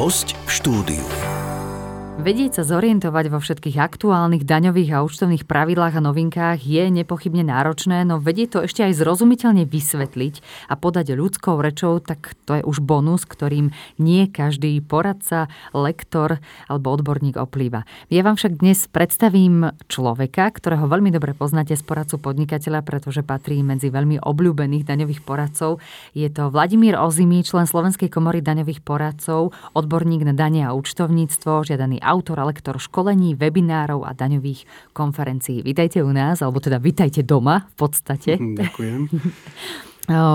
Host v štúdiu. Vedieť sa zorientovať vo všetkých aktuálnych daňových a účtovných pravidlách a novinkách je nepochybne náročné, no vedieť to ešte aj zrozumiteľne vysvetliť a podať ľudskou rečou, tak to je už bonus, ktorým nie každý poradca, lektor alebo odborník oplýva. Ja vám však dnes predstavím človeka, ktorého veľmi dobre poznáte z poradcu podnikateľa, pretože patrí medzi veľmi obľúbených daňových poradcov. Je to Vladimír Ozimy, člen Slovenskej komory daňových poradcov, odborník na dane a účtovníctvo, žiadaný autor a lektor školení, webinárov a daňových konferencií. Vítajte u nás, alebo teda vítajte doma v podstate. Ďakujem.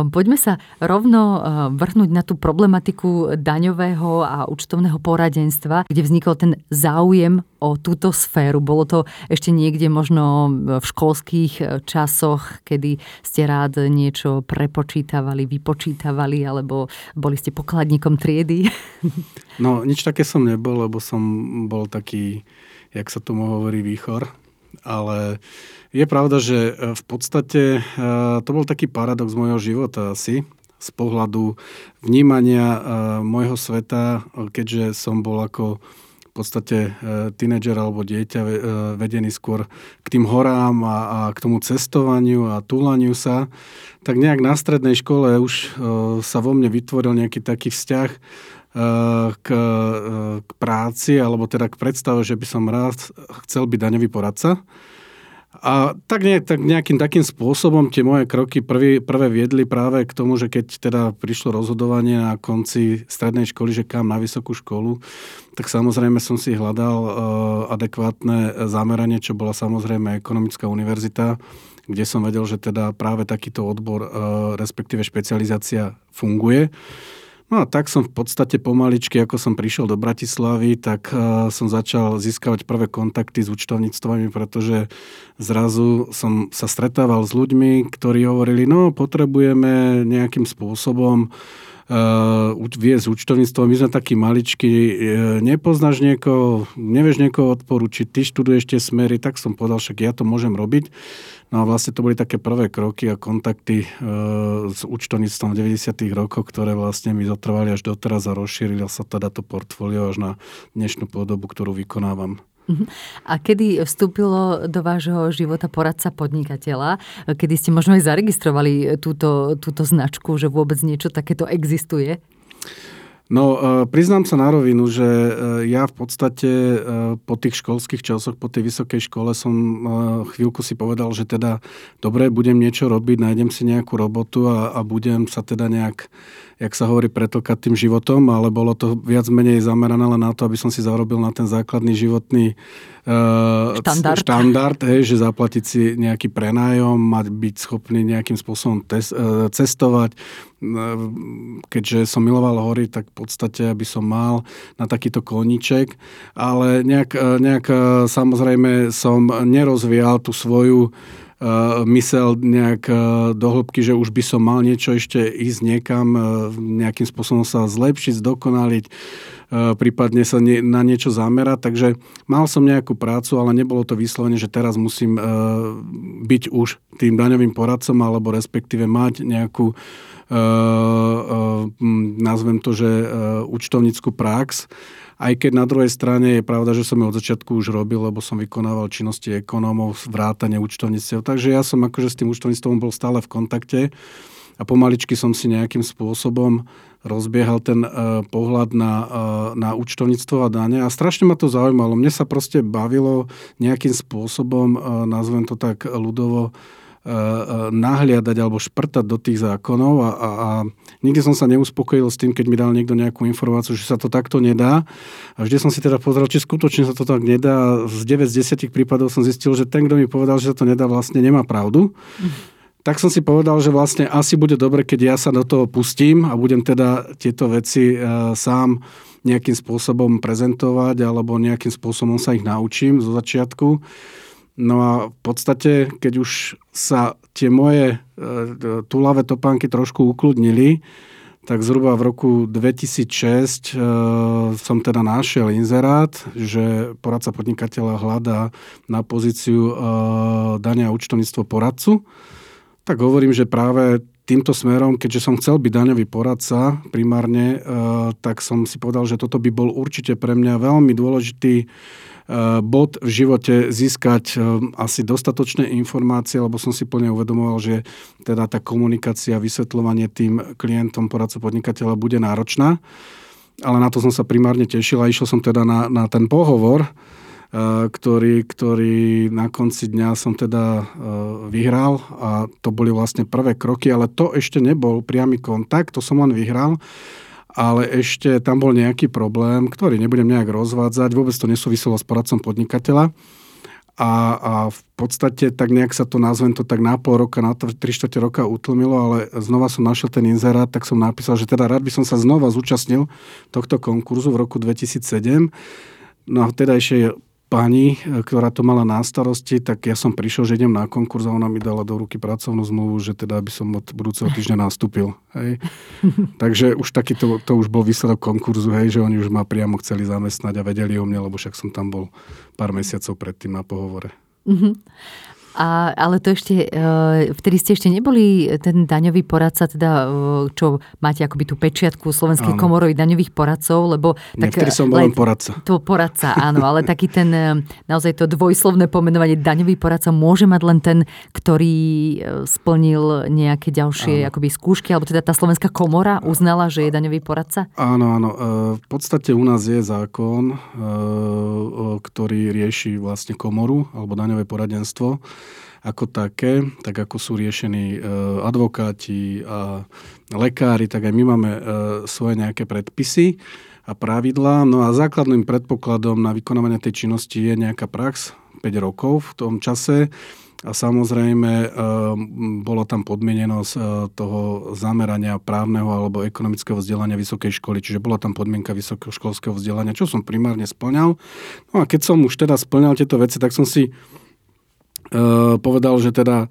Poďme sa rovno vrhnúť na tú problematiku daňového a účtovného poradenstva, kde vznikol ten záujem o túto sféru. Bolo to ešte niekde možno v školských časoch, kedy ste rád niečo prepočítavali, vypočítavali, alebo boli ste pokladníkom triedy? No, nič také som nebol, lebo som bol taký, jak sa tomu hovorí, výchor. Ale je pravda, že e, v podstate e, to bol taký paradox mojho života asi, z pohľadu vnímania e, môjho sveta, keďže som bol ako v podstate tínedžer alebo dieťa vedený skôr k tým horám a, a k tomu cestovaniu a túlaniu sa, tak nejak na strednej škole už sa vo mne vytvoril nejaký taký vzťah k, k práci, alebo teda k predstave, že by som rád chcel byť daňový poradca. A tak, nie, tak nejakým takým spôsobom tie moje kroky prvý, prvé viedli práve k tomu, že keď teda prišlo rozhodovanie na konci strednej školy, že kam na vysokú školu, tak samozrejme som si hľadal uh, adekvátne zameranie, čo bola samozrejme ekonomická univerzita, kde som vedel, že teda práve takýto odbor, uh, respektíve špecializácia funguje. No a tak som v podstate pomaličky, ako som prišiel do Bratislavy, tak uh, som začal získavať prvé kontakty s účtovníctvami, pretože zrazu som sa stretával s ľuďmi, ktorí hovorili, no potrebujeme nejakým spôsobom uh, viesť účtovníctvo. My sme takí maličky, uh, nepoznáš niekoho, nevieš niekoho odporučiť, ty študuješ tie smery, tak som povedal, však ja to môžem robiť. No a vlastne to boli také prvé kroky a kontakty e, s účtovníctvom v 90. rokoch, ktoré vlastne mi zotrvali až doteraz a rozšírilo sa teda to portfólio až na dnešnú podobu, ktorú vykonávam. Mhm. A kedy vstúpilo do vášho života poradca podnikateľa? Kedy ste možno aj zaregistrovali túto, túto značku, že vôbec niečo takéto existuje? No, e, priznám sa na rovinu, že e, ja v podstate e, po tých školských časoch, po tej vysokej škole som chvíľku si povedal, že teda dobre, budem niečo robiť, nájdem si nejakú robotu a, a budem sa teda nejak jak sa hovorí, pretlkať tým životom, ale bolo to viac menej zamerané len na to, aby som si zarobil na ten základný životný uh, štandard, štandard hej, že zaplatiť si nejaký prenájom, mať byť schopný nejakým spôsobom tes, uh, cestovať. Keďže som miloval hory, tak v podstate, aby som mal na takýto koníček, ale nejak, uh, nejak uh, samozrejme som nerozvíjal tú svoju uh, mysel nejak do hĺbky, že už by som mal niečo ešte ísť niekam, nejakým spôsobom sa zlepšiť, zdokonaliť, prípadne sa na niečo zamerať. Takže mal som nejakú prácu, ale nebolo to vyslovene, že teraz musím byť už tým daňovým poradcom alebo respektíve mať nejakú nazvem to, že uh, účtovnickú prax aj keď na druhej strane je pravda, že som ju od začiatku už robil, lebo som vykonával činnosti ekonómov, vrátane účtovníctiev. Takže ja som akože s tým účtovníctvom bol stále v kontakte a pomaličky som si nejakým spôsobom rozbiehal ten uh, pohľad na, uh, na účtovníctvo a dane a strašne ma to zaujímalo. Mne sa proste bavilo nejakým spôsobom, uh, nazvem to tak ľudovo, Eh, eh, nahliadať alebo šprtať do tých zákonov a, a, a nikdy som sa neuspokojil s tým, keď mi dal niekto nejakú informáciu, že sa to takto nedá. A vždy som si teda pozrel, či skutočne sa to tak nedá. Z 9 z 10 prípadov som zistil, že ten, kto mi povedal, že sa to nedá, vlastne nemá pravdu. Tak som si povedal, že vlastne asi bude dobre, keď ja sa do toho pustím a budem teda tieto veci uh, sám nejakým spôsobom prezentovať alebo nejakým spôsobom sa ich naučím zo začiatku. No a v podstate, keď už sa tie moje e, tulavé topánky trošku ukludnili, tak zhruba v roku 2006 e, som teda našiel inzerát, že poradca podnikateľa hľadá na pozíciu e, dania a účtovníctvo poradcu. Tak hovorím, že práve týmto smerom, keďže som chcel byť daňový poradca primárne, tak som si povedal, že toto by bol určite pre mňa veľmi dôležitý bod v živote získať asi dostatočné informácie, lebo som si plne uvedomoval, že teda tá komunikácia, vysvetľovanie tým klientom, poradcu podnikateľa bude náročná. Ale na to som sa primárne tešil a išiel som teda na, na ten pohovor, ktorý, ktorý na konci dňa som teda vyhral a to boli vlastne prvé kroky, ale to ešte nebol priamy kontakt, to som len vyhral ale ešte tam bol nejaký problém, ktorý nebudem nejak rozvádzať, vôbec to nesúviselo s poradcom podnikateľa. A, a v podstate tak nejak sa to nazvem to tak na pol roka, na 3 čtvrte roka utlmilo, ale znova som našiel ten inzerát, tak som napísal, že teda rád by som sa znova zúčastnil tohto konkurzu v roku 2007. No a vtedajšie pani, ktorá to mala na starosti, tak ja som prišiel, že idem na konkurs a ona mi dala do ruky pracovnú zmluvu, že teda by som od budúceho týždňa nastúpil. Hej. Takže už taký to, to už bol výsledok konkurzu, hej, že oni už ma priamo chceli zamestnať a vedeli o mne, lebo však som tam bol pár mesiacov predtým na pohovore. Uh-huh. A, ale to ešte, e, vtedy ste ešte neboli ten daňový poradca, teda e, čo máte akoby tú pečiatku Slovenskej komory daňových poradcov, lebo... Tak, Nie, vtedy som bol len poradca. To poradca, áno, ale taký ten, e, naozaj to dvojslovné pomenovanie daňový poradca môže mať len ten, ktorý splnil nejaké ďalšie akoby skúšky, alebo teda tá Slovenská komora uznala, že je daňový poradca? Áno, áno. V podstate u nás je zákon, ktorý rieši vlastne komoru alebo daňové poradenstvo ako také, tak ako sú riešení e, advokáti a lekári, tak aj my máme e, svoje nejaké predpisy a pravidlá. No a základným predpokladom na vykonávanie tej činnosti je nejaká prax 5 rokov v tom čase. A samozrejme e, bolo tam podmienenosť toho zamerania právneho alebo ekonomického vzdelania vysokej školy. Čiže bola tam podmienka vysokoškolského vzdelania, čo som primárne splňal. No a keď som už teda splňal tieto veci, tak som si povedal, že teda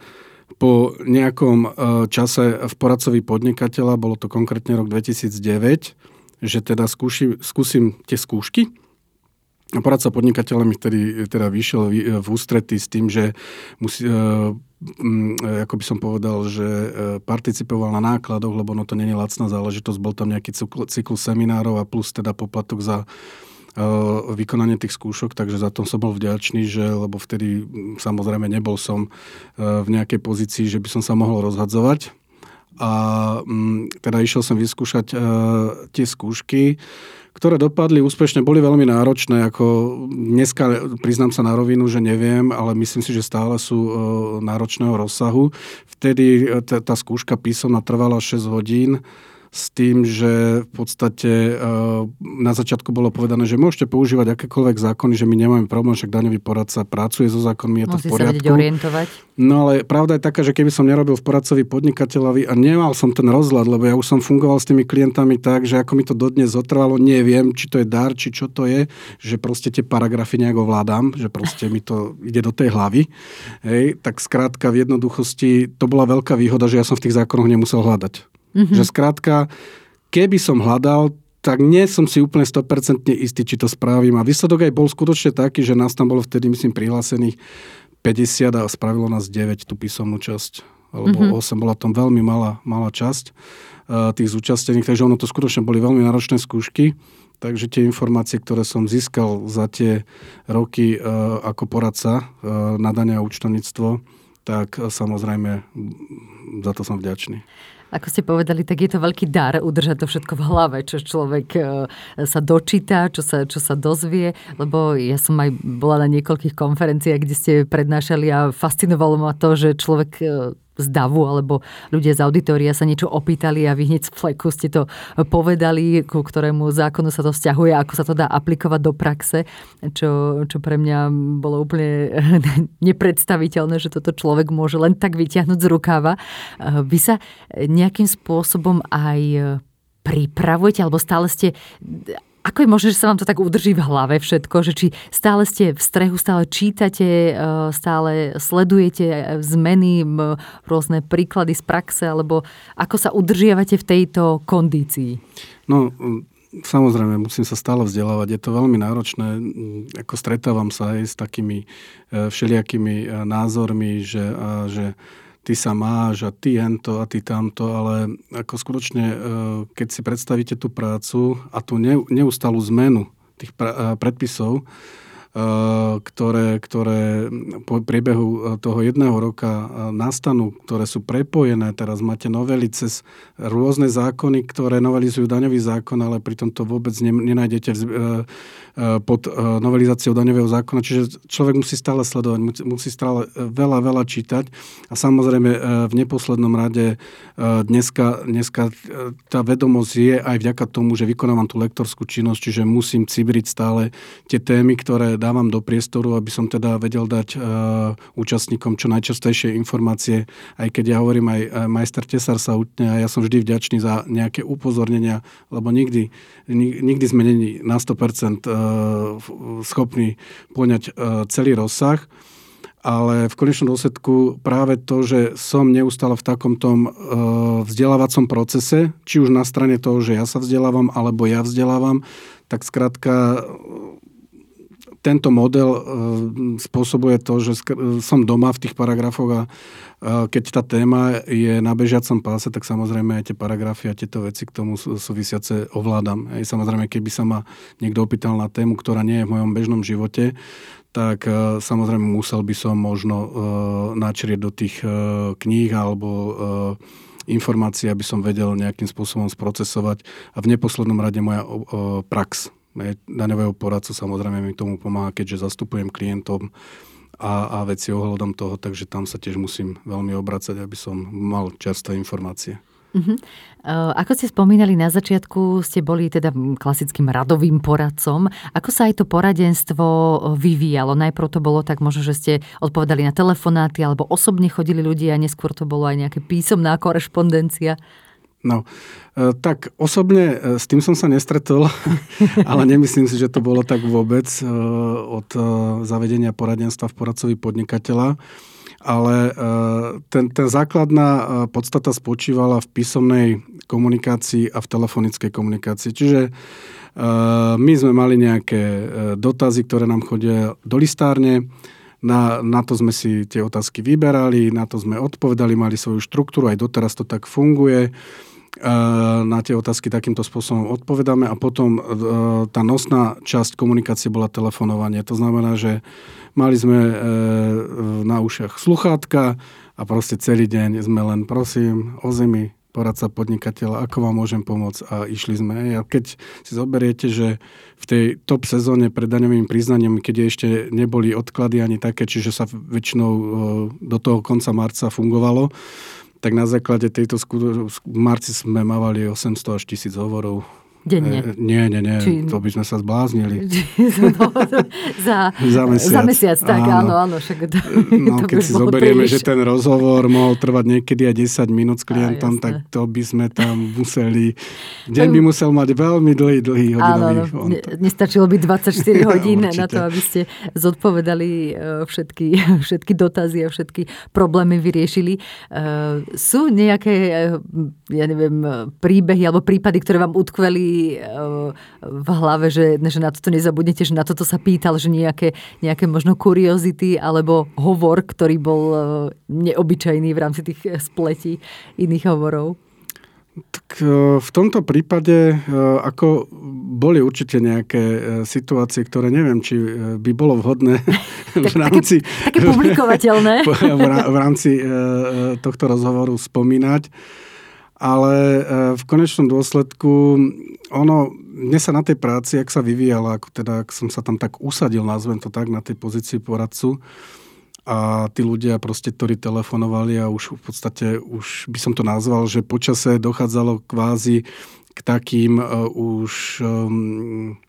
po nejakom čase v poradcovi podnikateľa, bolo to konkrétne rok 2009, že teda skúši, skúsim tie skúšky. A poradca podnikateľa mi vtedy teda vyšiel v ústrety s tým, že musí, ako by som povedal, že participoval na nákladoch, lebo no to je lacná záležitosť, bol tam nejaký cyklus seminárov a plus teda poplatok za vykonanie tých skúšok, takže za to som bol vďačný, že, lebo vtedy samozrejme nebol som v nejakej pozícii, že by som sa mohol rozhadzovať. A teda išiel som vyskúšať tie skúšky, ktoré dopadli úspešne, boli veľmi náročné. Ako dneska priznám sa na rovinu, že neviem, ale myslím si, že stále sú náročného rozsahu. Vtedy tá skúška písomná trvala 6 hodín s tým, že v podstate eh, na začiatku bolo povedané, že môžete používať akékoľvek zákony, že my nemáme problém, však daňový poradca pracuje so zákonmi, je to Musí v poriadku. sa orientovať. No ale pravda je taká, že keby som nerobil v poradcovi podnikateľovi a nemal som ten rozhľad, lebo ja už som fungoval s tými klientami tak, že ako mi to dodnes zotrvalo, neviem, či to je dar, či čo to je, že proste tie paragrafy nejak ovládam, že proste mi to ide do tej hlavy. Hej, tak skrátka v jednoduchosti to bola veľká výhoda, že ja som v tých zákonoch nemusel hľadať. Mm-hmm. Že skrátka, keby som hľadal, tak nie som si úplne 100% istý, či to spravím. A výsledok aj bol skutočne taký, že nás tam bolo vtedy, myslím, prihlásených 50 a spravilo nás 9 tú písomnú časť. Alebo mm-hmm. 8, bola tam veľmi malá, malá časť uh, tých zúčastnených, takže ono to skutočne boli veľmi náročné skúšky. Takže tie informácie, ktoré som získal za tie roky uh, ako poradca uh, na dania a účtovníctvo, tak samozrejme za to som vďačný. Ako ste povedali, tak je to veľký dar udržať to všetko v hlave, čo človek e, sa dočíta, čo sa, čo sa dozvie, lebo ja som aj bola na niekoľkých konferenciách, kde ste prednášali a fascinovalo ma to, že človek e, z davu, alebo ľudia z auditoria sa niečo opýtali a vy hneď z fleku ste to povedali, ku ktorému zákonu sa to vzťahuje, ako sa to dá aplikovať do praxe, čo, čo pre mňa bolo úplne nepredstaviteľné, že toto človek môže len tak vyťahnuť z rukáva. Vy sa nejakým spôsobom aj pripravujete, alebo stále ste ako je možné, že sa vám to tak udrží v hlave všetko, že či stále ste v strehu, stále čítate, e, stále sledujete e, zmeny, rôzne príklady z praxe, alebo ako sa udržiavate v tejto kondícii? No, Samozrejme, musím sa stále vzdelávať. Je to veľmi náročné. Ako stretávam sa aj s takými e, všelijakými názormi, že, že ty sa máš a ty hento a ty tamto, ale ako skutočne, e, keď si predstavíte tú prácu a tú neustalú zmenu tých predpisov, Eh, ktoré, ktoré po priebehu eh, toho jedného roka eh, nastanú, ktoré sú prepojené. Teraz máte novely cez rôzne zákony, ktoré novelizujú daňový zákon, ale pritom to vôbec nenájdete pod novelizáciou daňového zákona. Čiže človek musí stále sledovať, musí stále veľa, veľa čítať. A samozrejme v neposlednom rade dneska, dneska tá vedomosť je aj vďaka tomu, že vykonávam tú lektorskú činnosť, čiže musím cibriť stále tie témy, ktoré dávam do priestoru, aby som teda vedel dať uh, účastníkom čo najčastejšie informácie, aj keď ja hovorím, aj majster Tesar sa utne a ja som vždy vďačný za nejaké upozornenia, lebo nikdy, nikdy sme není na 100% uh, schopní poňať celý rozsah. Ale v konečnom dôsledku práve to, že som neustále v takom tom vzdelávacom procese, či už na strane toho, že ja sa vzdelávam, alebo ja vzdelávam, tak skrátka tento model e, spôsobuje to, že som doma v tých paragrafoch a keď tá téma je na bežiacom páse, tak samozrejme aj tie paragrafy a tieto veci k tomu súvisiace ovládam. Aj samozrejme, keby sa ma niekto opýtal na tému, ktorá nie je v mojom bežnom živote, tak e, samozrejme musel by som možno e, načrieť do tých kníh alebo informácií, aby som vedel nejakým spôsobom sprocesovať a v neposlednom rade moja prax daňového poradcu samozrejme mi tomu pomáha, keďže zastupujem klientom a, a veci ohľadom toho, takže tam sa tiež musím veľmi obracať, aby som mal čerstvé informácie. Uh-huh. Ako ste spomínali na začiatku, ste boli teda klasickým radovým poradcom. Ako sa aj to poradenstvo vyvíjalo? Najprv to bolo tak možno, že ste odpovedali na telefonáty alebo osobne chodili ľudia a neskôr to bolo aj nejaká písomná korešpondencia. No, e, tak osobne e, s tým som sa nestretol, ale nemyslím si, že to bolo tak vôbec e, od zavedenia poradenstva v poradcovi podnikateľa. Ale ten, ten základná podstata spočívala v písomnej komunikácii a v telefonickej komunikácii. Čiže my sme mali nejaké dotazy, ktoré nám chodia do listárne, na, na to sme si tie otázky vyberali, na to sme odpovedali, mali svoju štruktúru, aj doteraz to tak funguje na tie otázky takýmto spôsobom odpovedáme a potom e, tá nosná časť komunikácie bola telefonovanie. To znamená, že mali sme e, na ušiach sluchátka a proste celý deň sme len prosím o zemi, poradca podnikateľa, ako vám môžem pomôcť a išli sme. A keď si zoberiete, že v tej top sezóne pred daňovým priznaním, keď ešte neboli odklady ani také, čiže sa väčšinou e, do toho konca marca fungovalo, tak na základe tejto skúdu, v marci sme mávali 800 až 1000 hovorov Denne? E, nie, nie, nie, Či... to by sme sa zbláznili. no, za, za, mesiac. za mesiac, tak áno, áno. áno však to, no, to keď si zoberieme, príliš. že ten rozhovor mohol trvať niekedy aj 10 minút s klientom, tak to by sme tam museli, deň by musel mať veľmi dlhý, dlhý hodinový. Áno, áno. nestačilo by 24 hodín na to, aby ste zodpovedali e, všetky, všetky dotazy a všetky problémy vyriešili. Sú nejaké, ja neviem, príbehy alebo prípady, ktoré vám utkveli v hlave, že, že na toto nezabudnete, že na toto sa pýtal, že nejaké, nejaké možno kuriozity alebo hovor, ktorý bol e, neobyčajný v rámci tých spletí iných hovorov? Tak v tomto prípade ako boli určite nejaké situácie, ktoré neviem, či by bolo vhodné v rámci... Také, také publikovateľné. v rámci tohto rozhovoru spomínať ale e, v konečnom dôsledku ono, mne sa na tej práci, ak sa vyvíjala, ako teda, ak som sa tam tak usadil, nazvem to tak, na tej pozícii poradcu, a tí ľudia proste, ktorí telefonovali a už v podstate, už by som to nazval, že počase dochádzalo kvázi k takým uh, už um,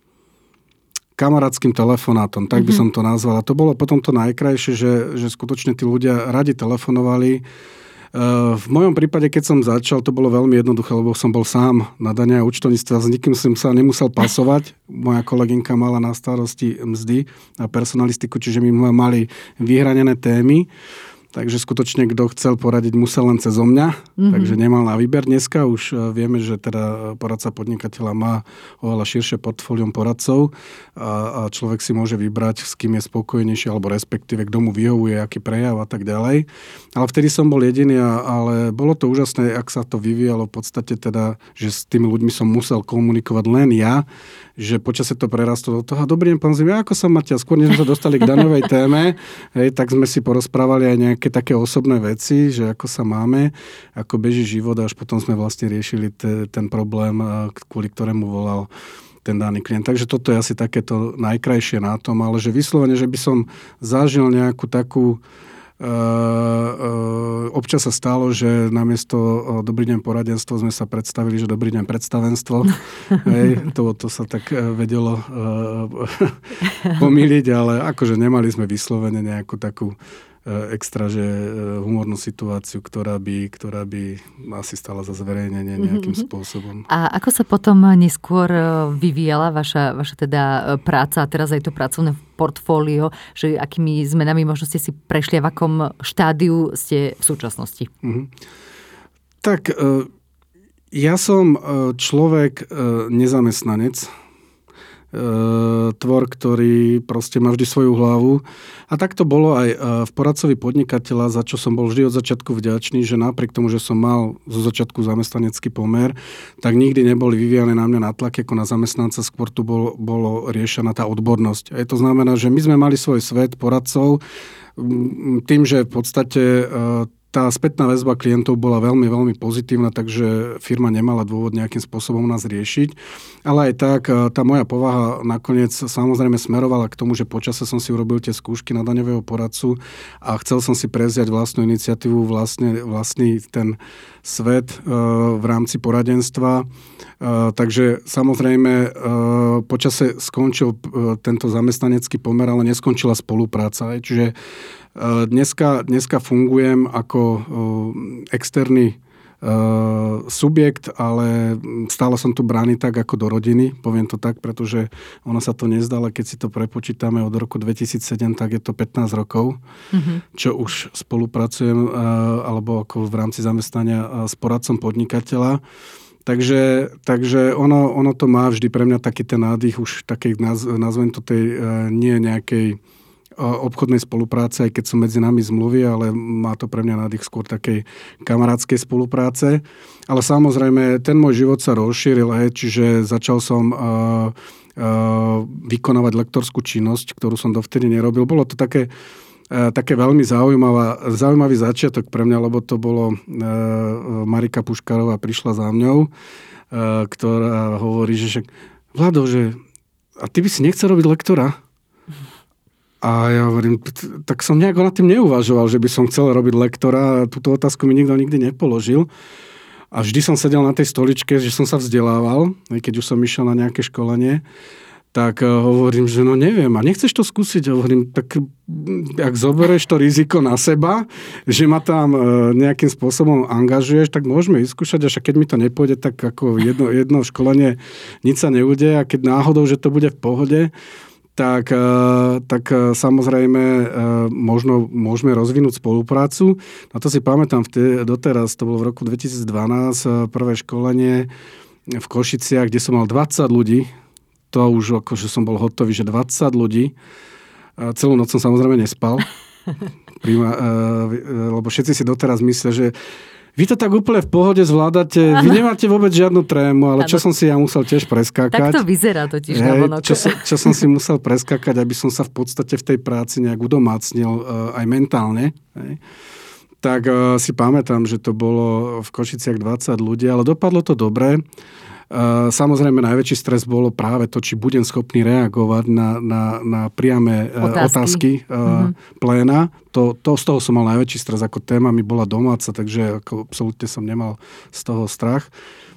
kamarátským telefonátom, tak by mm-hmm. som to nazval. A to bolo potom to najkrajšie, že, že skutočne tí ľudia radi telefonovali, Eh, v mojom prípade, keď som začal, to bolo veľmi jednoduché, lebo som bol sám na dania a účtovníctve a s nikým som sa nemusel pasovať. Moja kolegynka mala na starosti mzdy a personalistiku, čiže my sme mali vyhranené témy. Takže skutočne, kto chcel poradiť, musel len cez mňa, mm-hmm. takže nemal na výber. Dneska už e, vieme, že teda poradca podnikateľa má oveľa širšie portfólium poradcov a, a človek si môže vybrať, s kým je spokojnejší, alebo respektíve, kto mu vyhovuje, aký prejav a tak ďalej. Ale vtedy som bol jediný, ale bolo to úžasné, ak sa to vyvíjalo v podstate teda, že s tými ľuďmi som musel komunikovať len ja, že počasie to prerastlo do toho. Dobrý deň, pán Zim, ako sa máte? Skôr, než sme sa dostali k daňovej téme, hej, tak sme si porozprávali aj nejaké také osobné veci, že ako sa máme, ako beží život a až potom sme vlastne riešili te, ten problém, kvôli ktorému volal ten daný klient. Takže toto je asi takéto najkrajšie na tom, ale že vyslovene, že by som zažil nejakú takú Uh, uh, občas sa stalo, že namiesto uh, Dobrý deň poradenstvo sme sa predstavili, že Dobrý deň predstavenstvo. Hej, to, to sa tak vedelo pomýliť, ale akože nemali sme vyslovene nejakú takú extra, že e, humornú situáciu, ktorá by, ktorá by asi stala za zverejnenie nejakým mm-hmm. spôsobom. A ako sa potom neskôr e, vyvíjala vaša, vaša teda práca a teraz aj to pracovné portfólio, že akými zmenami možno ste si prešli a v akom štádiu ste v súčasnosti? Mm-hmm. Tak ja som človek nezamestnanec, tvor, ktorý proste má vždy svoju hlavu. A tak to bolo aj e, v poradcovi podnikateľa, za čo som bol vždy od začiatku vďačný, že napriek tomu, že som mal zo začiatku zamestnanecký pomer, tak nikdy neboli vyvíjane na mňa nátlak ako na zamestnanca, skôr tu bol, bolo riešená tá odbornosť. A to znamená, že my sme mali svoj svet poradcov, tým, že v podstate e, tá spätná väzba klientov bola veľmi, veľmi pozitívna, takže firma nemala dôvod nejakým spôsobom nás riešiť. Ale aj tak, e, tá moja povaha nakoniec samozrejme smerovala k tomu, že počase som si urobil tie skúšky na daňového poradcu a chcel som si preziať vlastnú iniciatívu, vlastne, vlastný ten svet e, v rámci poradenstva. E, takže samozrejme počase skončil tento zamestnanecký pomer, ale neskončila spolupráca. Čiže Dneska, dneska fungujem ako externý subjekt, ale stále som tu brány tak ako do rodiny, poviem to tak, pretože ono sa to nezdalo, keď si to prepočítame od roku 2007, tak je to 15 rokov, mm-hmm. čo už spolupracujem alebo ako v rámci zamestnania s poradcom podnikateľa. Takže, takže ono, ono to má vždy pre mňa taký ten nádych už takej, nazvem to tej nie nejakej obchodnej spolupráce, aj keď sú medzi nami zmluvy, ale má to pre mňa nádych skôr takej kamarádskej spolupráce. Ale samozrejme, ten môj život sa rozšíril, hej, čiže začal som vykonávať lektorskú činnosť, ktorú som dovtedy nerobil. Bolo to také, také veľmi zaujímavá, zaujímavý začiatok pre mňa, lebo to bolo Marika Puškarová prišla za mňou, ktorá hovorí, že však Vlado, že a ty by si nechcel robiť lektora? A ja hovorím, tak som nejako nad tým neuvažoval, že by som chcel robiť lektora. Túto otázku mi nikto nikdy nepoložil. A vždy som sedel na tej stoličke, že som sa vzdelával, aj keď už som išiel na nejaké školenie, tak eh, hovorím, že no neviem, a nechceš to skúsiť? Hovorím, tak ak zoberieš to riziko na seba, že ma tam eh, nejakým spôsobom angažuješ, tak môžeme vyskúšať, až keď mi to nepôjde, tak ako jedno, jedno školenie nič sa neude a keď náhodou, že to bude v pohode, tak, eh, tak eh, samozrejme eh, možno môžeme rozvinúť spoluprácu. Na to si pamätám vtedy, doteraz, to bolo v roku 2012, prvé školenie v Košiciach, kde som mal 20 ľudí. To už akože som bol hotový, že 20 ľudí. Celú noc som samozrejme nespal. Prima, lebo všetci si doteraz myslia, že vy to tak úplne v pohode zvládate, vy nemáte vôbec žiadnu trému, ale čo som si ja musel tiež preskákať. Tak to vyzerá totiž hej, čo, čo som si musel preskákať, aby som sa v podstate v tej práci nejak udomácnil uh, aj mentálne. Hej. Tak uh, si pamätám, že to bolo v Košiciach 20 ľudí, ale dopadlo to dobre. Samozrejme, najväčší stres bolo práve to, či budem schopný reagovať na, na, na priame e, otázky, otázky mm-hmm. pléna. To, to, z toho som mal najväčší stres, ako téma mi bola domáca, takže ako absolútne som nemal z toho strach.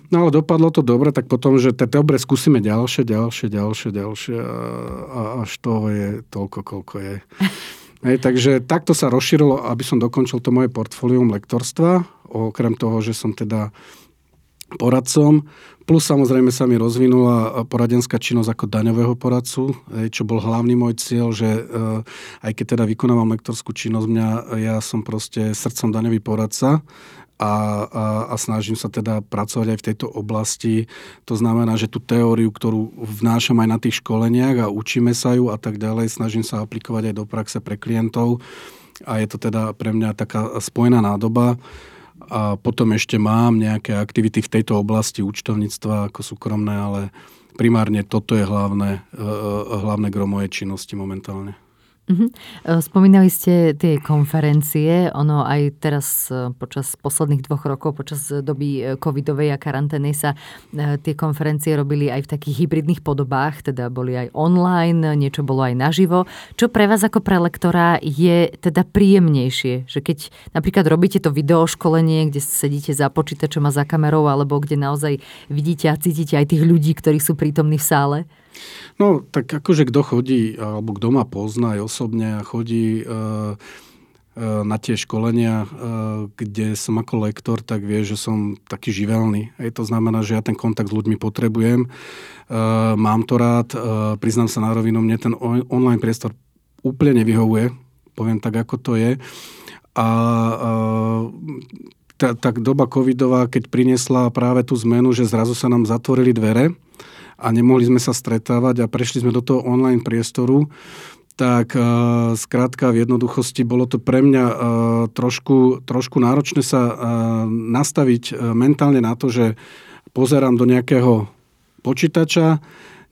No ale dopadlo to dobre, tak potom, že dobre, skúsime ďalšie, ďalšie, ďalšie, ďalšie a až toho je toľko, koľko je. Hej, takže takto sa rozšírilo, aby som dokončil to moje portfólium lektorstva, okrem toho, že som teda poradcom, plus samozrejme sa mi rozvinula poradenská činnosť ako daňového poradcu, čo bol hlavný môj cieľ, že aj keď teda vykonávam lektorskú činnosť, mňa, ja som proste srdcom daňový poradca, a, a, a snažím sa teda pracovať aj v tejto oblasti. To znamená, že tú teóriu, ktorú vnášam aj na tých školeniach a učíme sa ju a tak ďalej, snažím sa aplikovať aj do praxe pre klientov a je to teda pre mňa taká spojená nádoba. A potom ešte mám nejaké aktivity v tejto oblasti účtovníctva ako súkromné, ale primárne toto je hlavné, e, e, hlavné gro mojej činnosti momentálne. Uh-huh. Spomínali ste tie konferencie, ono aj teraz e, počas posledných dvoch rokov, počas doby e, covidovej a karantény sa tie konferencie robili aj v takých hybridných podobách, teda boli aj online, niečo bolo aj naživo. Čo pre vás ako pre lektora je teda príjemnejšie? Že keď napríklad robíte to videoškolenie, kde sedíte za počítačom a za kamerou, alebo kde naozaj vidíte a cítite aj tých ľudí, ktorí sú prítomní v sále? No, tak akože kto chodí, alebo kto ma pozná aj osobne a chodí e, na tie školenia, e, kde som ako lektor, tak vie, že som taký živelný. Hej, to znamená, že ja ten kontakt s ľuďmi potrebujem. Mám to rád, priznám sa na rovinu, mne ten online priestor úplne nevyhovuje, poviem tak, ako to je. A tá doba covidová, keď priniesla práve tú zmenu, že zrazu sa nám zatvorili dvere, a nemohli sme sa stretávať a prešli sme do toho online priestoru, tak uh, skrátka v jednoduchosti bolo to pre mňa uh, trošku, trošku náročné sa uh, nastaviť mentálne na to, že pozerám do nejakého počítača,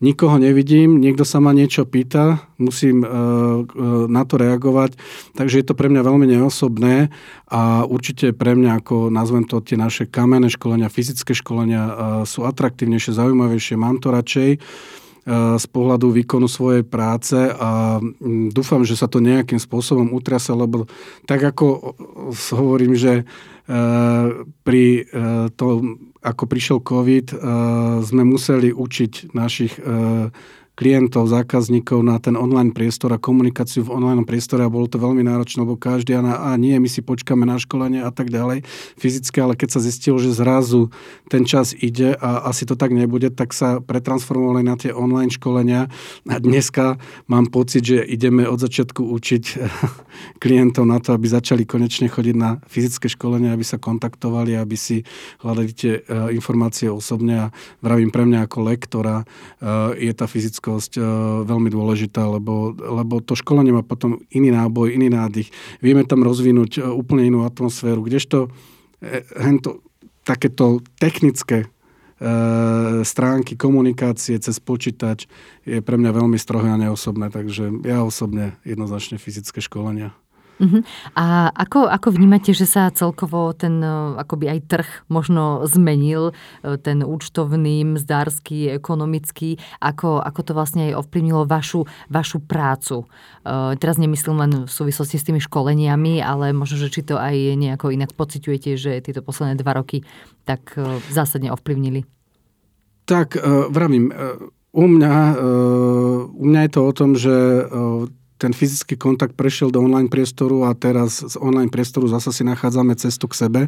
nikoho nevidím, niekto sa ma niečo pýta, musím e, e, na to reagovať, takže je to pre mňa veľmi neosobné a určite pre mňa, ako nazvem to, tie naše kamenné školenia, fyzické školenia e, sú atraktívnejšie, zaujímavejšie, mám to radšej z pohľadu výkonu svojej práce a dúfam, že sa to nejakým spôsobom utriasa, lebo tak ako hovorím, že pri tom ako prišiel COVID, eh, sme museli učiť našich eh, klientov, zákazníkov na ten online priestor a komunikáciu v online priestore a bolo to veľmi náročné, lebo každý a, a nie, my si počkáme na školenie a tak ďalej fyzické, ale keď sa zistilo, že zrazu ten čas ide a asi to tak nebude, tak sa pretransformovali na tie online školenia. A dneska mám pocit, že ideme od začiatku učiť klientov na to, aby začali konečne chodiť na fyzické školenia, aby sa kontaktovali, aby si hľadali tie eh, informácie osobne. A vravím pre mňa ako lektora eh, je tá fyzická fyzickosť e, veľmi dôležitá, lebo, lebo to školenie má potom iný náboj, iný nádych. Vieme tam rozvinúť e, úplne inú atmosféru, kdežto e, hento, takéto technické stránky komunikácie cez počítač je pre mňa veľmi strohé a neosobné, takže ja osobne jednoznačne fyzické školenia. Uh-huh. A ako, ako vnímate, že sa celkovo ten e, akoby aj trh možno zmenil, e, ten účtovný, mzdársky, ekonomický, ako, ako to vlastne aj ovplyvnilo vašu, vašu prácu? Uh, teraz nemyslím len v súvislosti s tými školeniami, ale možno, že či to aj nejako inak pociťujete, že tieto posledné dva roky tak uh, zásadne ovplyvnili? Tak, vravím, u mňa, u mňa je to o tom, že ten fyzický kontakt prešiel do online priestoru a teraz z online priestoru zase si nachádzame cestu k sebe,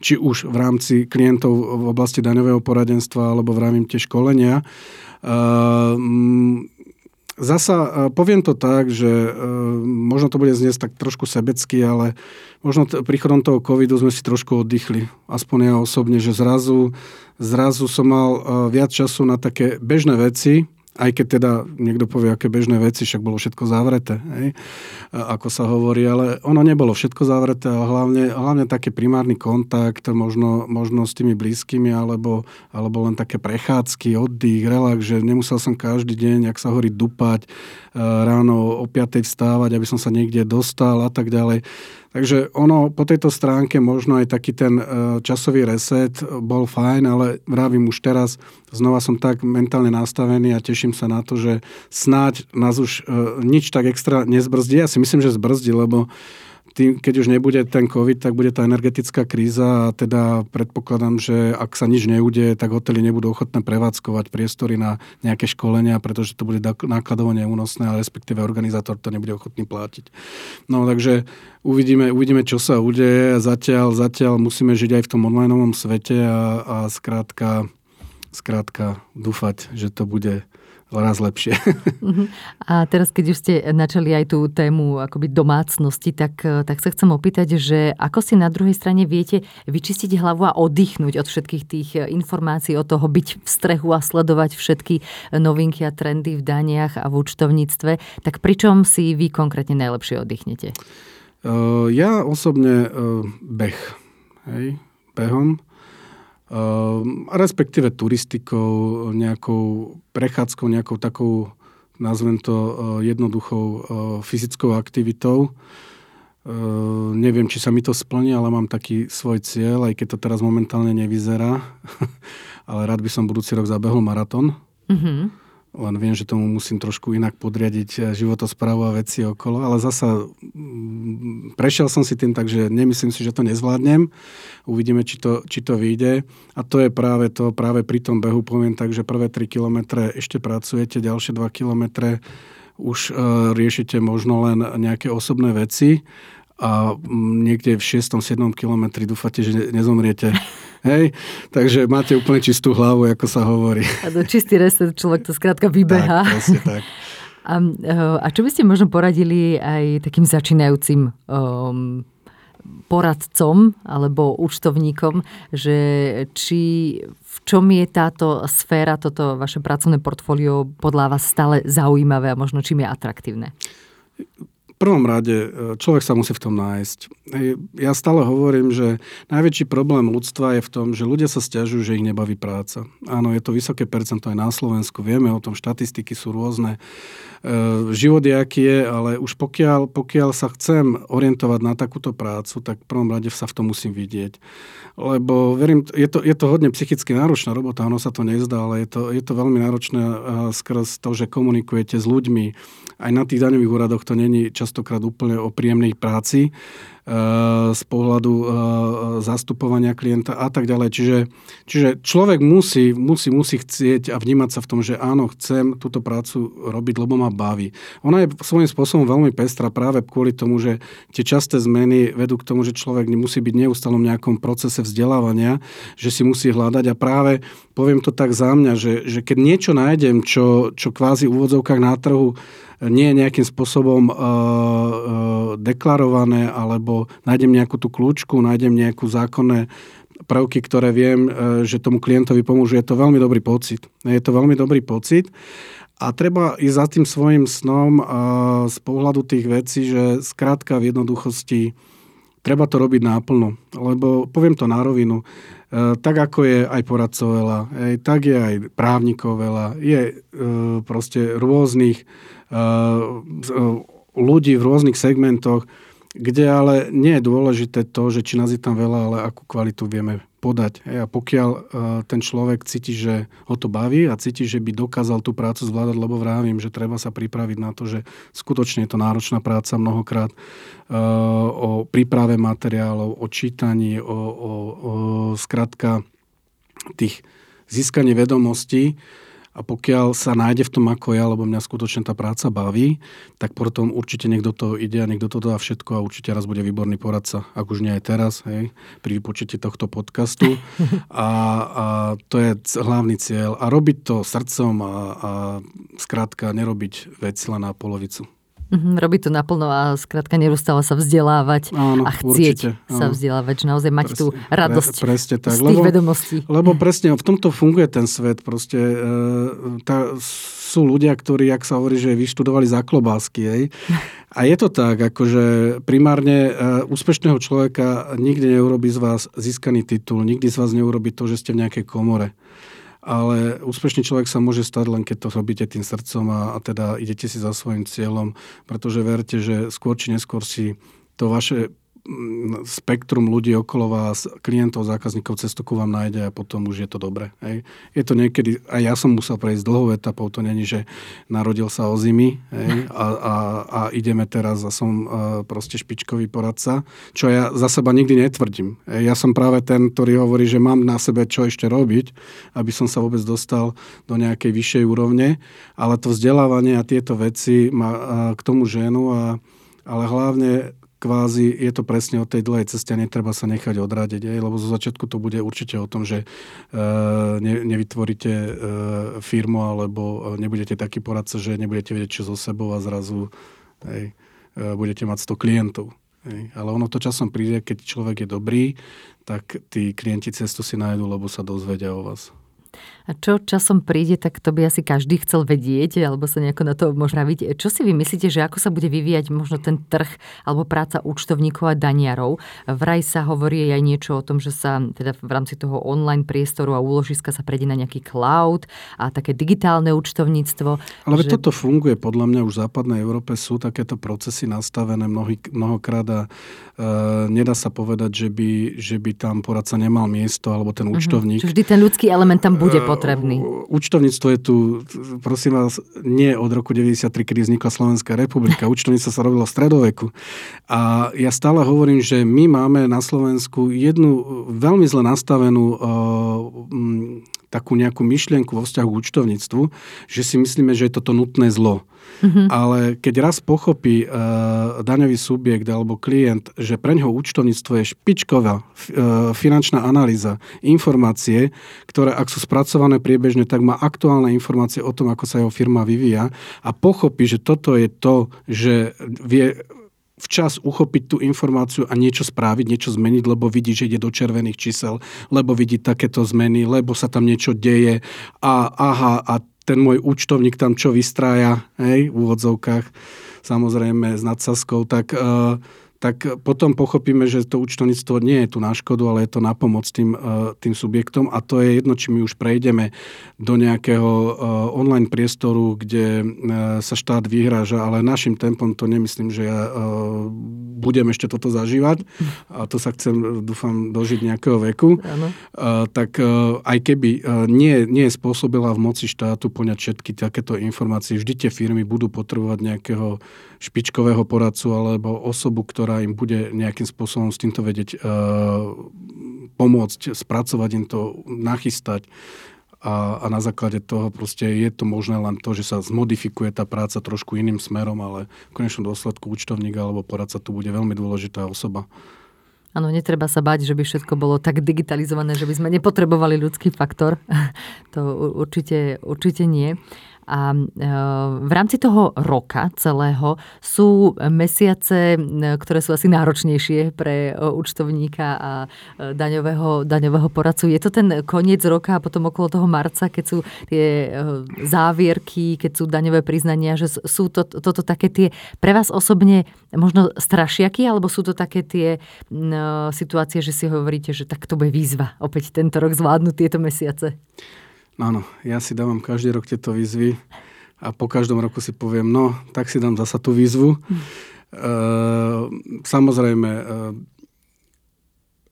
či už v rámci klientov v oblasti daňového poradenstva alebo v rámci školenia. Ehm, zasa e, poviem to tak, že e, možno to bude zniesť tak trošku sebecky, ale možno t- príchodom toho covidu sme si trošku oddychli. Aspoň ja osobne, že zrazu, zrazu som mal e, viac času na také bežné veci, aj keď teda niekto povie, aké bežné veci, však bolo všetko zavreté, hej, ako sa hovorí, ale ono nebolo všetko zavreté, ale hlavne, hlavne taký primárny kontakt, možno, možno s tými blízkymi, alebo, alebo len také prechádzky, oddych, relax, že nemusel som každý deň, ak sa hovorí, dupať, e, ráno o 5. vstávať, aby som sa niekde dostal a tak ďalej. Takže ono po tejto stránke možno aj taký ten e, časový reset bol fajn, ale vravím už teraz, znova som tak mentálne nastavený a teším sa na to, že snáď nás už e, nič tak extra nezbrzdí. Ja si myslím, že zbrzdí, lebo tým, keď už nebude ten COVID, tak bude tá energetická kríza a teda predpokladám, že ak sa nič neudeje, tak hotely nebudú ochotné prevádzkovať priestory na nejaké školenia, pretože to bude nákladovo neúnosné a respektíve organizátor to nebude ochotný platiť. No takže uvidíme, uvidíme čo sa udeje. Zatiaľ, zatiaľ musíme žiť aj v tom online svete a, a skrátka, skrátka dúfať, že to bude raz lepšie. Mhm. A teraz, keď už ste načali aj tú tému akoby domácnosti, tak, tak sa chcem opýtať, že ako si na druhej strane viete vyčistiť hlavu a oddychnúť od všetkých tých informácií, od toho byť v strehu a sledovať všetky novinky a trendy v daniach a v účtovníctve, tak pričom si vy konkrétne najlepšie oddychnete? Ja osobne beh. Hej, behom respektíve turistikou, nejakou prechádzkou, nejakou takou, nazvem to eh, jednoduchou eh, fyzickou aktivitou. Ehm, neviem, či sa mi to splní, ale mám taký svoj cieľ, aj keď to teraz momentálne nevyzerá. ale rád by som budúci rok zabehol maratón. Mm-hmm len viem, že tomu musím trošku inak podriadiť eh, životosprávu a veci okolo, ale zasa mm, prešiel som si tým, takže nemyslím si, že to nezvládnem. Uvidíme, či to, či to vyjde. A to je práve to, práve pri tom behu poviem tak, že prvé 3 kilometre ešte pracujete, ďalšie 2 kilometre už uh, riešite možno len nejaké osobné veci a niekde v 6. 7. kilometri dúfate, že nezomriete. Hej? Takže máte úplne čistú hlavu, ako sa hovorí. A to čistý reset človek to skrátka vybeha. Tak, presne tak. A, eh, a čo by ste možno poradili aj takým začínajúcim um, poradcom alebo účtovníkom, že či v čom je táto sféra, toto vaše pracovné portfólio podľa vás stále zaujímavé a možno čím je atraktívne? Prvom rade e, človek sa musí v tom nájsť. Ja stále hovorím, že najväčší problém ľudstva je v tom, že ľudia sa stiažujú, že ich nebaví práca. Áno, je to vysoké percento aj na Slovensku, vieme o tom, štatistiky sú rôzne. E, život je, aký je, ale už pokiaľ, pokiaľ sa chcem orientovať na takúto prácu, tak v prvom rade sa v tom musím vidieť. Lebo verím, je to, je to hodne psychicky náročná robota, ono sa to nezdá, ale je to, je to veľmi náročné skrz to, že komunikujete s ľuďmi. Aj na tých daňových úradoch to není častokrát úplne o príjemnej práci z pohľadu e, zastupovania klienta a tak ďalej. Čiže, čiže človek musí, musí, musí chcieť a vnímať sa v tom, že áno, chcem túto prácu robiť, lebo ma baví. Ona je svojím spôsobom veľmi pestrá práve kvôli tomu, že tie časté zmeny vedú k tomu, že človek musí byť neustalom nejakom procese vzdelávania, že si musí hľadať a práve poviem to tak za mňa, že, že keď niečo nájdem, čo, čo kvázi v úvodzovkách na trhu nie je nejakým spôsobom uh, uh, deklarované, alebo nájdem nejakú tú kľúčku, nájdem nejakú zákonné prvky, ktoré viem, uh, že tomu klientovi pomôžu, je to veľmi dobrý pocit. Je to veľmi dobrý pocit. A treba ísť za tým svojim snom z pohľadu tých vecí, že skrátka v jednoduchosti treba to robiť náplno. Lebo poviem to na rovinu, tak ako je aj poradcov veľa, tak je aj právnikov veľa, je proste rôznych ľudí v rôznych segmentoch, kde ale nie je dôležité to, že či nás je tam veľa, ale akú kvalitu vieme podať. A pokiaľ ten človek cíti, že ho to baví a cíti, že by dokázal tú prácu zvládať, lebo vravím, že treba sa pripraviť na to, že skutočne je to náročná práca mnohokrát o príprave materiálov, o čítaní, o, o, o skratka tých získanie vedomostí, a pokiaľ sa nájde v tom ako ja, lebo mňa skutočne tá práca baví, tak potom určite niekto to ide a niekto to dá všetko a určite raz bude výborný poradca, ak už nie aj teraz, hej, pri vypočutí tohto podcastu. A, a to je hlavný cieľ. A robiť to srdcom a, a skrátka nerobiť veci len na polovicu. Mm-hmm, robiť to naplno a skrátka neustále sa vzdelávať áno, a chcieť určite, áno. sa vzdelávať, že naozaj mať presne, tú radosť pre, presne tak, z tých lebo, vedomostí. Lebo presne v tomto funguje ten svet. Proste e, tá, sú ľudia, ktorí, ak sa hovorí, že vyštudovali za klobásky. Hej. A je to tak, akože primárne e, úspešného človeka nikdy neurobi z vás získaný titul, nikdy z vás neurobi to, že ste v nejakej komore ale úspešný človek sa môže stať len keď to robíte tým srdcom a, a teda idete si za svojim cieľom, pretože verte, že skôr či neskôr si to vaše spektrum ľudí okolo vás, klientov, zákazníkov, cestu ku vám nájde a potom už je to dobre. Hej. Je to niekedy, aj ja som musel prejsť dlhou etapou, to není, že narodil sa o zimy hej, a, a, a ideme teraz a som uh, proste špičkový poradca, čo ja za seba nikdy netvrdím. Ja som práve ten, ktorý hovorí, že mám na sebe čo ešte robiť, aby som sa vôbec dostal do nejakej vyššej úrovne, ale to vzdelávanie a tieto veci ma uh, k tomu ženu a ale hlavne kvázi je to presne o tej dlhej ceste a netreba sa nechať odradiť, aj, lebo zo začiatku to bude určite o tom, že e, ne, nevytvoríte e, firmu alebo e, nebudete taký poradca, že nebudete vedieť čo so sebou a zrazu aj, budete mať 100 klientov. Hej. Ale ono to časom príde, keď človek je dobrý, tak tí klienti cestu si nájdu, lebo sa dozvedia o vás. A čo časom príde, tak to by asi každý chcel vedieť, alebo sa nejako na to môže praviť. Čo si vy myslíte, že ako sa bude vyvíjať možno ten trh alebo práca účtovníkov a daniarov? Vraj sa hovorí aj niečo o tom, že sa teda v rámci toho online priestoru a úložiska sa prejde na nejaký cloud a také digitálne účtovníctvo. Ale že... toto funguje, podľa mňa už v západnej Európe sú takéto procesy nastavené mnohý, mnohokrát a e, nedá sa povedať, že by, že by tam poradca nemal miesto alebo ten mhm. účtovník. Uh-huh. Vždy ten ľudský element tam bude uh, potrebný. Účtovníctvo je tu, prosím vás, nie od roku 93, kedy vznikla Slovenská republika. Účtovníctvo sa robilo v stredoveku. A ja stále hovorím, že my máme na Slovensku jednu veľmi zle nastavenú uh, takú nejakú myšlienku vo vzťahu k účtovníctvu, že si myslíme, že je toto nutné zlo. Mm-hmm. Ale keď raz pochopí uh, daňový subjekt alebo klient, že pre ňoho účtovníctvo je špičková uh, finančná analýza, informácie, ktoré ak sú spracované priebežne, tak má aktuálne informácie o tom, ako sa jeho firma vyvíja a pochopí, že toto je to, že vie včas uchopiť tú informáciu a niečo spraviť, niečo zmeniť, lebo vidí, že ide do červených čísel, lebo vidí takéto zmeny, lebo sa tam niečo deje a aha, a ten môj účtovník tam čo vystrája, hej, v úvodzovkách, samozrejme s nadsaskou, tak uh, tak potom pochopíme, že to účtovníctvo nie je tu na škodu, ale je to na pomoc tým, e, tým subjektom a to je jedno, či my už prejdeme do nejakého e, online priestoru, kde e, sa štát vyhráža, ale našim tempom to nemyslím, že ja budem ešte toto zažívať a to sa chcem, dúfam, dožiť nejakého veku. Ano. Tak aj keby nie, nie je spôsobila v moci štátu poňať všetky takéto informácie, vždy tie firmy budú potrebovať nejakého špičkového poradcu alebo osobu, ktorá im bude nejakým spôsobom s týmto vedieť uh, pomôcť, spracovať im to, nachystať. A, a na základe toho proste je to možné len to, že sa zmodifikuje tá práca trošku iným smerom, ale v konečnom dôsledku účtovník alebo poradca tu bude veľmi dôležitá osoba. Áno, netreba sa bať, že by všetko bolo tak digitalizované, že by sme nepotrebovali ľudský faktor. to určite, určite nie. A e, v rámci toho roka celého sú mesiace, e, ktoré sú asi náročnejšie pre e, účtovníka a daňového, daňového poradcu. Je to ten koniec roka a potom okolo toho marca, keď sú tie závierky, keď sú daňové priznania, že sú to, toto také tie pre vás osobne možno strašiaky, alebo sú to také tie situácie, že si hovoríte, že tak to bude výzva opäť tento rok zvládnuť tieto mesiace? Áno, ja si dávam každý rok tieto výzvy a po každom roku si poviem, no, tak si dám zasa tú výzvu. Hm. E, samozrejme, e,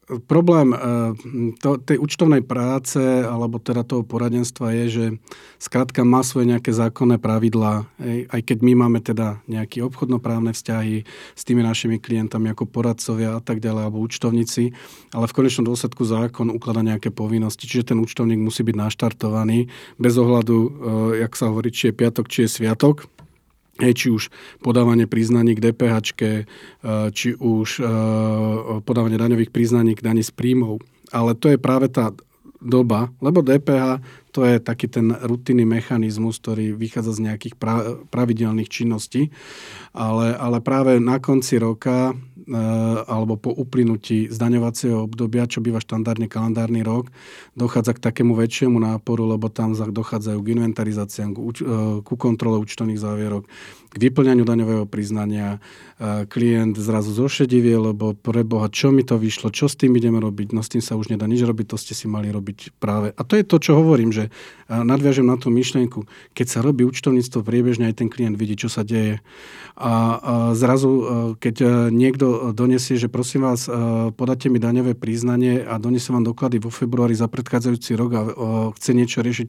Problém eh, to, tej účtovnej práce alebo teda toho poradenstva je, že skrátka má svoje nejaké zákonné pravidlá, aj keď my máme teda nejaké obchodnoprávne vzťahy s tými našimi klientami ako poradcovia a tak ďalej, alebo účtovníci, ale v konečnom dôsledku zákon ukladá nejaké povinnosti, čiže ten účtovník musí byť naštartovaný bez ohľadu, eh, jak sa hovorí, či je piatok, či je sviatok či už podávanie priznaní k DPH, e, či už e, podávanie daňových priznaní k daní z príjmov. Ale to je práve tá doba, lebo DPH to je taký ten rutinný mechanizmus, ktorý vychádza z nejakých pravidelných činností, ale, ale práve na konci roka E, alebo po uplynutí zdaňovacieho obdobia, čo býva štandardne kalendárny rok, dochádza k takému väčšiemu náporu, lebo tam dochádzajú k inventarizáciám, e, ku kontrole účtovných závierok, k vyplňaniu daňového priznania. E, klient zrazu zošedivie, lebo pre Boha, čo mi to vyšlo, čo s tým ideme robiť, no s tým sa už nedá nič robiť, to ste si mali robiť práve. A to je to, čo hovorím, že že nadviažem na tú myšlienku, keď sa robí účtovníctvo priebežne, aj ten klient vidí, čo sa deje. A, zrazu, keď niekto donesie, že prosím vás, podáte mi daňové priznanie a donesie vám doklady vo februári za predchádzajúci rok a chce niečo riešiť,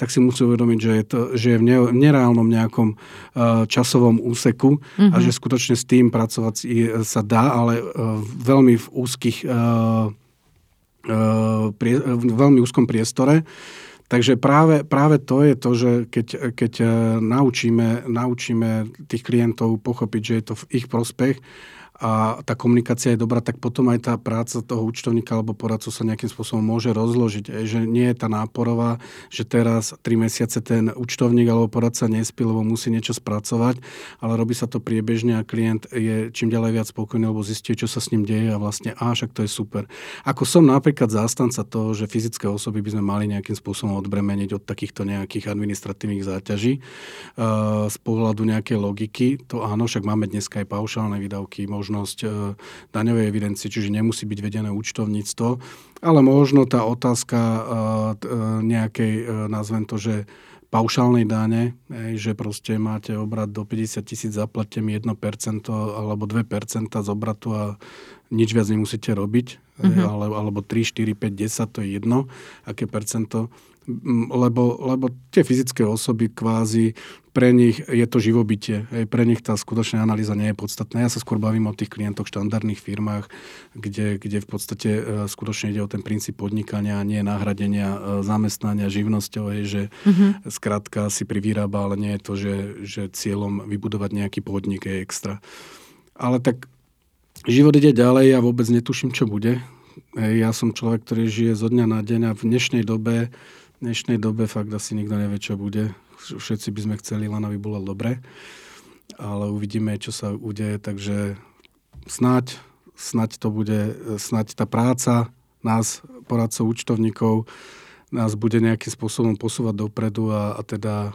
tak si musí uvedomiť, že je, to, že je v nereálnom nejakom časovom úseku mm-hmm. a mhm. že skutočne s tým pracovať sa dá, ale veľmi v úzkých v veľmi úzkom priestore. Takže práve, práve to je to, že keď, keď naučíme, naučíme tých klientov pochopiť, že je to v ich prospech, a tá komunikácia je dobrá, tak potom aj tá práca toho účtovníka alebo poradcu sa nejakým spôsobom môže rozložiť. Že nie je tá náporová, že teraz 3 mesiace ten účtovník alebo poradca nespí, lebo musí niečo spracovať, ale robí sa to priebežne a klient je čím ďalej viac spokojný, lebo zistí, čo sa s ním deje a vlastne, a však to je super. Ako som napríklad zástanca toho, že fyzické osoby by sme mali nejakým spôsobom odbremeniť od takýchto nejakých administratívnych záťaží uh, z pohľadu nejakej logiky, to áno, však máme dneska aj paušálne výdavky, možnosť e, daňovej evidencie, čiže nemusí byť vedené účtovníctvo, ale možno tá otázka e, e, nejakej, nazvem to, že paušálnej dane, že proste máte obrad do 50 tisíc, zaplatte mi 1% alebo 2% z obratu a nič viac nemusíte robiť, mm-hmm. alebo, alebo 3, 4, 5, 10, to je jedno, aké percento lebo, lebo tie fyzické osoby kvázi, pre nich je to živobytie. Hej, pre nich tá skutočná analýza nie je podstatná. Ja sa skôr bavím o tých klientoch v štandardných firmách, kde, kde v podstate e, skutočne ide o ten princíp podnikania nie nahradenia e, zamestnania živnosťou, hej, že mm-hmm. skrátka si privyrába, ale nie je to, že, že cieľom vybudovať nejaký podnik je extra. Ale tak život ide ďalej, ja vôbec netuším, čo bude. Ja som človek, ktorý žije zo dňa na deň a v dnešnej dobe v dnešnej dobe fakt asi nikto nevie, čo bude. Všetci by sme chceli, len aby bolo dobre. Ale uvidíme, čo sa udeje, takže snáď, snáď to bude, snáď tá práca nás, poradcov, účtovníkov, nás bude nejakým spôsobom posúvať dopredu a, a teda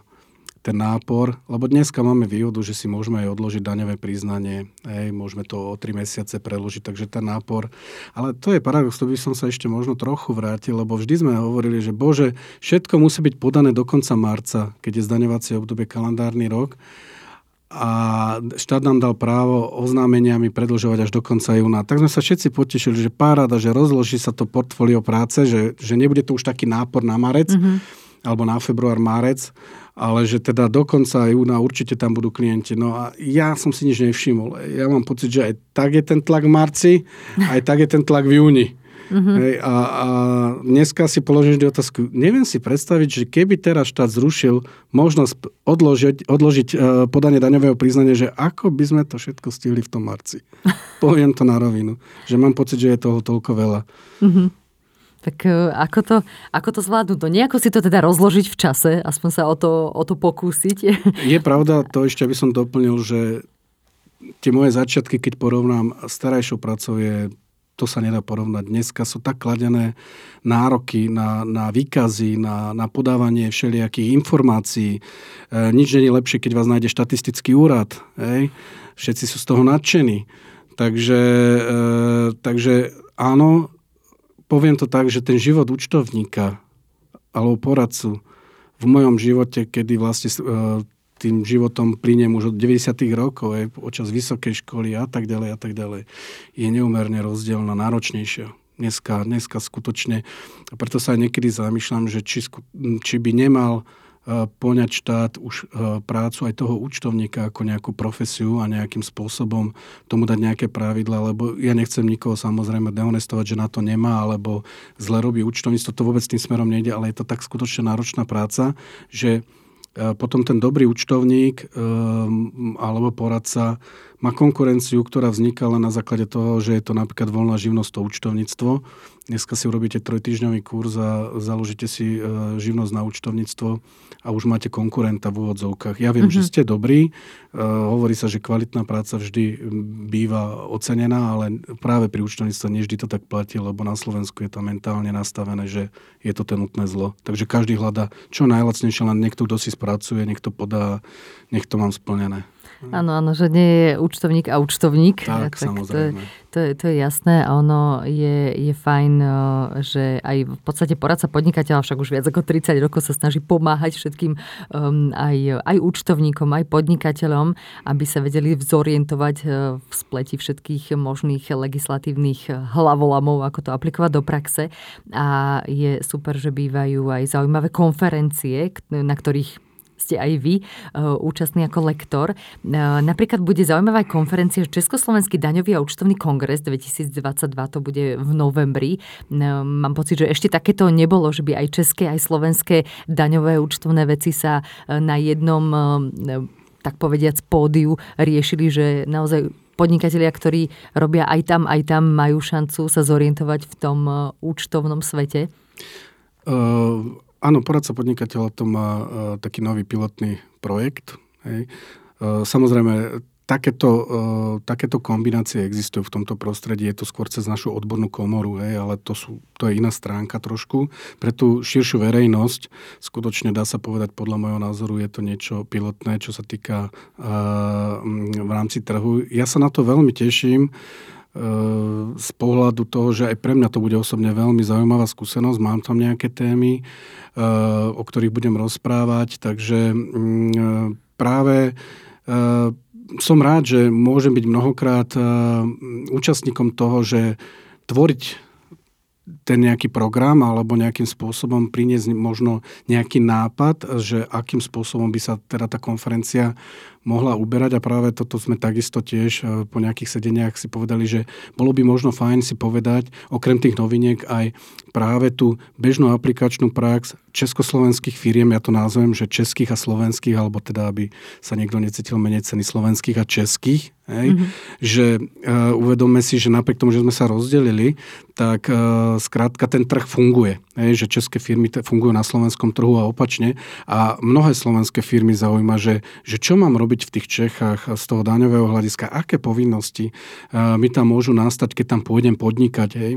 ten nápor, lebo dneska máme výhodu, že si môžeme aj odložiť daňové priznanie, hej, môžeme to o 3 mesiace preložiť, takže ten nápor. Ale to je paradox, to by som sa ešte možno trochu vrátil, lebo vždy sme hovorili, že bože, všetko musí byť podané do konca marca, keď je zdaňovacie obdobie kalendárny rok a štát nám dal právo oznámeniami predlžovať až do konca júna. Tak sme sa všetci potešili, že paráda, že rozloží sa to portfólio práce, že, že nebude to už taký nápor na marec, mm-hmm alebo na február, márec, ale že teda do konca júna určite tam budú klienti. No a ja som si nič nevšimol. Ja mám pocit, že aj tak je ten tlak v marci, aj tak je ten tlak v júni. Mm-hmm. Hej, a, a dneska si položíš otázku, neviem si predstaviť, že keby teraz štát zrušil možnosť odložiť, odložiť uh, podanie daňového priznania, že ako by sme to všetko stihli v tom marci. Poviem to na rovinu. Že mám pocit, že je toho toľko veľa. Mm-hmm. Tak e, ako to, ako to zvládnuť? No nejako si to teda rozložiť v čase, aspoň sa o to, o to pokúsiť. Je pravda, to ešte by som doplnil, že tie moje začiatky, keď porovnám starajšou pracou, je, to sa nedá porovnať. Dneska sú tak kladené nároky na, na výkazy, na, na podávanie všelijakých informácií. E, nič je lepšie, keď vás nájde štatistický úrad. Hej? Všetci sú z toho nadšení. Takže, e, takže áno, poviem to tak, že ten život účtovníka alebo poradcu v mojom živote, kedy vlastne e, tým životom plyniem už od 90. rokov, aj počas vysokej školy a tak ďalej a tak ďalej, je neumerne rozdielna, náročnejšia. Dneska, dneska skutočne, a preto sa aj niekedy zamýšľam, že či, či by nemal poňať štát už e, prácu aj toho účtovníka ako nejakú profesiu a nejakým spôsobom tomu dať nejaké pravidla, lebo ja nechcem nikoho samozrejme dehonestovať, že na to nemá, alebo zle robí účtovníctvo, to vôbec tým smerom nejde, ale je to tak skutočne náročná práca, že e, potom ten dobrý účtovník alebo poradca má konkurenciu, ktorá vzniká len na základe toho, že je to napríklad voľná živnosť, to účtovníctvo Dneska si urobíte trojtyžňový kurz a založíte si e, živnosť na účtovníctvo a už máte konkurenta v úvodzovkách. Ja viem, mm-hmm. že ste dobrí, e, hovorí sa, že kvalitná práca vždy býva ocenená, ale práve pri účtovníctve nie vždy to tak platí, lebo na Slovensku je to mentálne nastavené, že je to ten nutné zlo. Takže každý hľadá čo najlacnejšie, len niekto, kto si spracuje, niekto podá, nech to mám splnené. Áno, áno, že nie je účtovník a účtovník. Tak, tak samozrejme. To je, to, je, to je jasné a ono je, je fajn, eh, že aj v podstate poradca podnikateľa však už viac ako 30 rokov sa snaží pomáhať všetkým um, aj, aj účtovníkom, aj podnikateľom, aby sa vedeli vzorientovať eh, v spleti všetkých možných legislatívnych hlavolamov, ako to aplikovať do praxe. A je super, že bývajú aj zaujímavé konferencie, na ktorých ste aj vy uh, účastní ako lektor. Uh, napríklad bude zaujímavá konferencia Československý daňový a účtovný kongres 2022, to bude v novembri. Uh, mám pocit, že ešte takéto nebolo, že by aj české, aj slovenské daňové účtovné veci sa na jednom tak povediac pódiu riešili, že naozaj podnikatelia, ktorí robia aj tam, aj tam, majú šancu sa zorientovať v tom účtovnom svete? Uh, Áno, poradca podnikateľa to má uh, taký nový pilotný projekt. Hej. Uh, samozrejme, takéto, uh, takéto kombinácie existujú v tomto prostredí. Je to skôr cez našu odbornú komoru, hej, ale to, sú, to je iná stránka trošku. Pre tú širšiu verejnosť skutočne dá sa povedať, podľa môjho názoru je to niečo pilotné, čo sa týka uh, v rámci trhu. Ja sa na to veľmi teším. Uh, z pohľadu toho, že aj pre mňa to bude osobne veľmi zaujímavá skúsenosť. Mám tam nejaké témy, eh, o ktorých budem rozprávať, takže mm, práve eh, som rád, že môžem byť mnohokrát eh, účastníkom toho, že tvoriť ten nejaký program alebo nejakým spôsobom priniesť možno nejaký nápad, že akým spôsobom by sa teda tá konferencia mohla uberať a práve toto sme takisto tiež e, po nejakých sedeniach si povedali, že bolo by možno fajn si povedať, okrem tých noviniek aj práve tú bežnú aplikačnú prax československých firiem, ja to nazvem, že českých a slovenských, alebo teda, aby sa niekto necítil menej ceny slovenských a českých, hej? Mm-hmm. že uh, uvedomme si, že napriek tomu, že sme sa rozdelili, tak uh, skrátka ten trh funguje. Hej? Že české firmy fungujú na slovenskom trhu a opačne. A mnohé slovenské firmy zaujíma, že, že čo mám robiť v tých Čechách z toho daňového hľadiska, aké povinnosti uh, mi tam môžu nastať, keď tam pôjdem podnikať. Hej?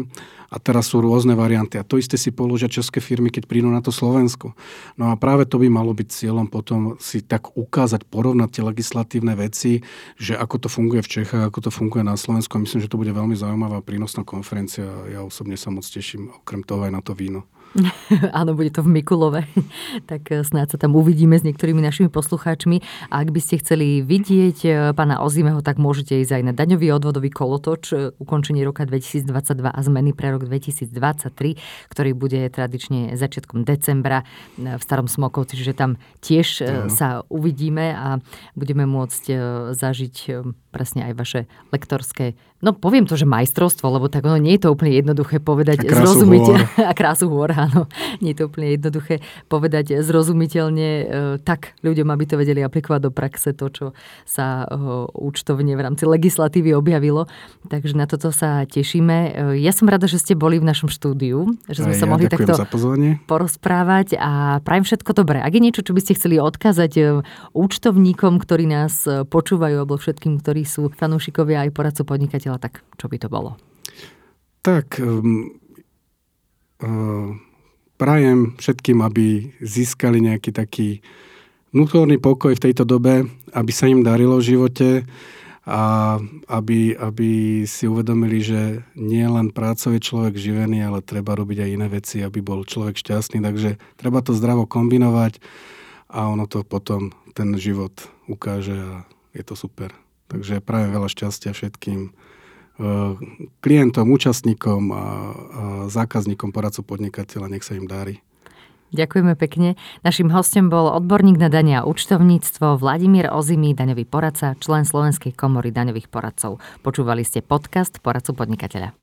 A teraz sú rôzne varianty. A to isté si položia české firmy, keď prídu na to Slovensko. No a práve to by malo byť cieľom potom si tak ukázať, porovnať tie legislatívne veci, že ako to funguje v Čechách, ako to funguje na Slovensku. A myslím, že to bude veľmi zaujímavá prínosná konferencia. Ja osobne sa moc teším, okrem toho aj na to víno. Áno, bude to v Mikulove. tak eh, snáď sa tam uvidíme s niektorými našimi poslucháčmi. A ak by ste chceli vidieť eh, pána Ozimeho, tak môžete ísť aj na daňový odvodový kolotoč eh, ukončenie roka 2022 a zmeny pre rok 2023, ktorý bude tradične začiatkom decembra v Starom Smokovci, čiže tam tiež no. sa uvidíme a budeme môcť zažiť presne aj vaše lektorské No poviem to, že majstrovstvo, lebo tak ono nie je to úplne jednoduché povedať zrozumiteľne. A krásu hôr, áno. Nie je to úplne jednoduché povedať zrozumiteľne e, tak ľuďom, aby to vedeli aplikovať do praxe to, čo sa e, účtovne v rámci legislatívy objavilo. Takže na toto sa tešíme. E, ja som rada, že ste boli v našom štúdiu, že sme Aj sa ja mohli takto porozprávať a prajem všetko dobré. Ak je niečo, čo by ste chceli odkázať účtovníkom, ktorí nás počúvajú, alebo všetkým, ktorí sú fanúšikovia aj poradcov podnikateľa, tak čo by to bolo? Tak, um, uh, prajem všetkým, aby získali nejaký taký vnútorný pokoj v tejto dobe, aby sa im darilo v živote a aby, aby si uvedomili, že nie len prácou je človek živený, ale treba robiť aj iné veci, aby bol človek šťastný. Takže treba to zdravo kombinovať a ono to potom ten život ukáže a je to super. Takže prajem veľa šťastia všetkým klientom, účastníkom a, zákazníkom, poradcu podnikateľa. Nech sa im darí. Ďakujeme pekne. Našim hostom bol odborník na dania a účtovníctvo Vladimír Ozimy, daňový poradca, člen Slovenskej komory daňových poradcov. Počúvali ste podcast Poradcu podnikateľa.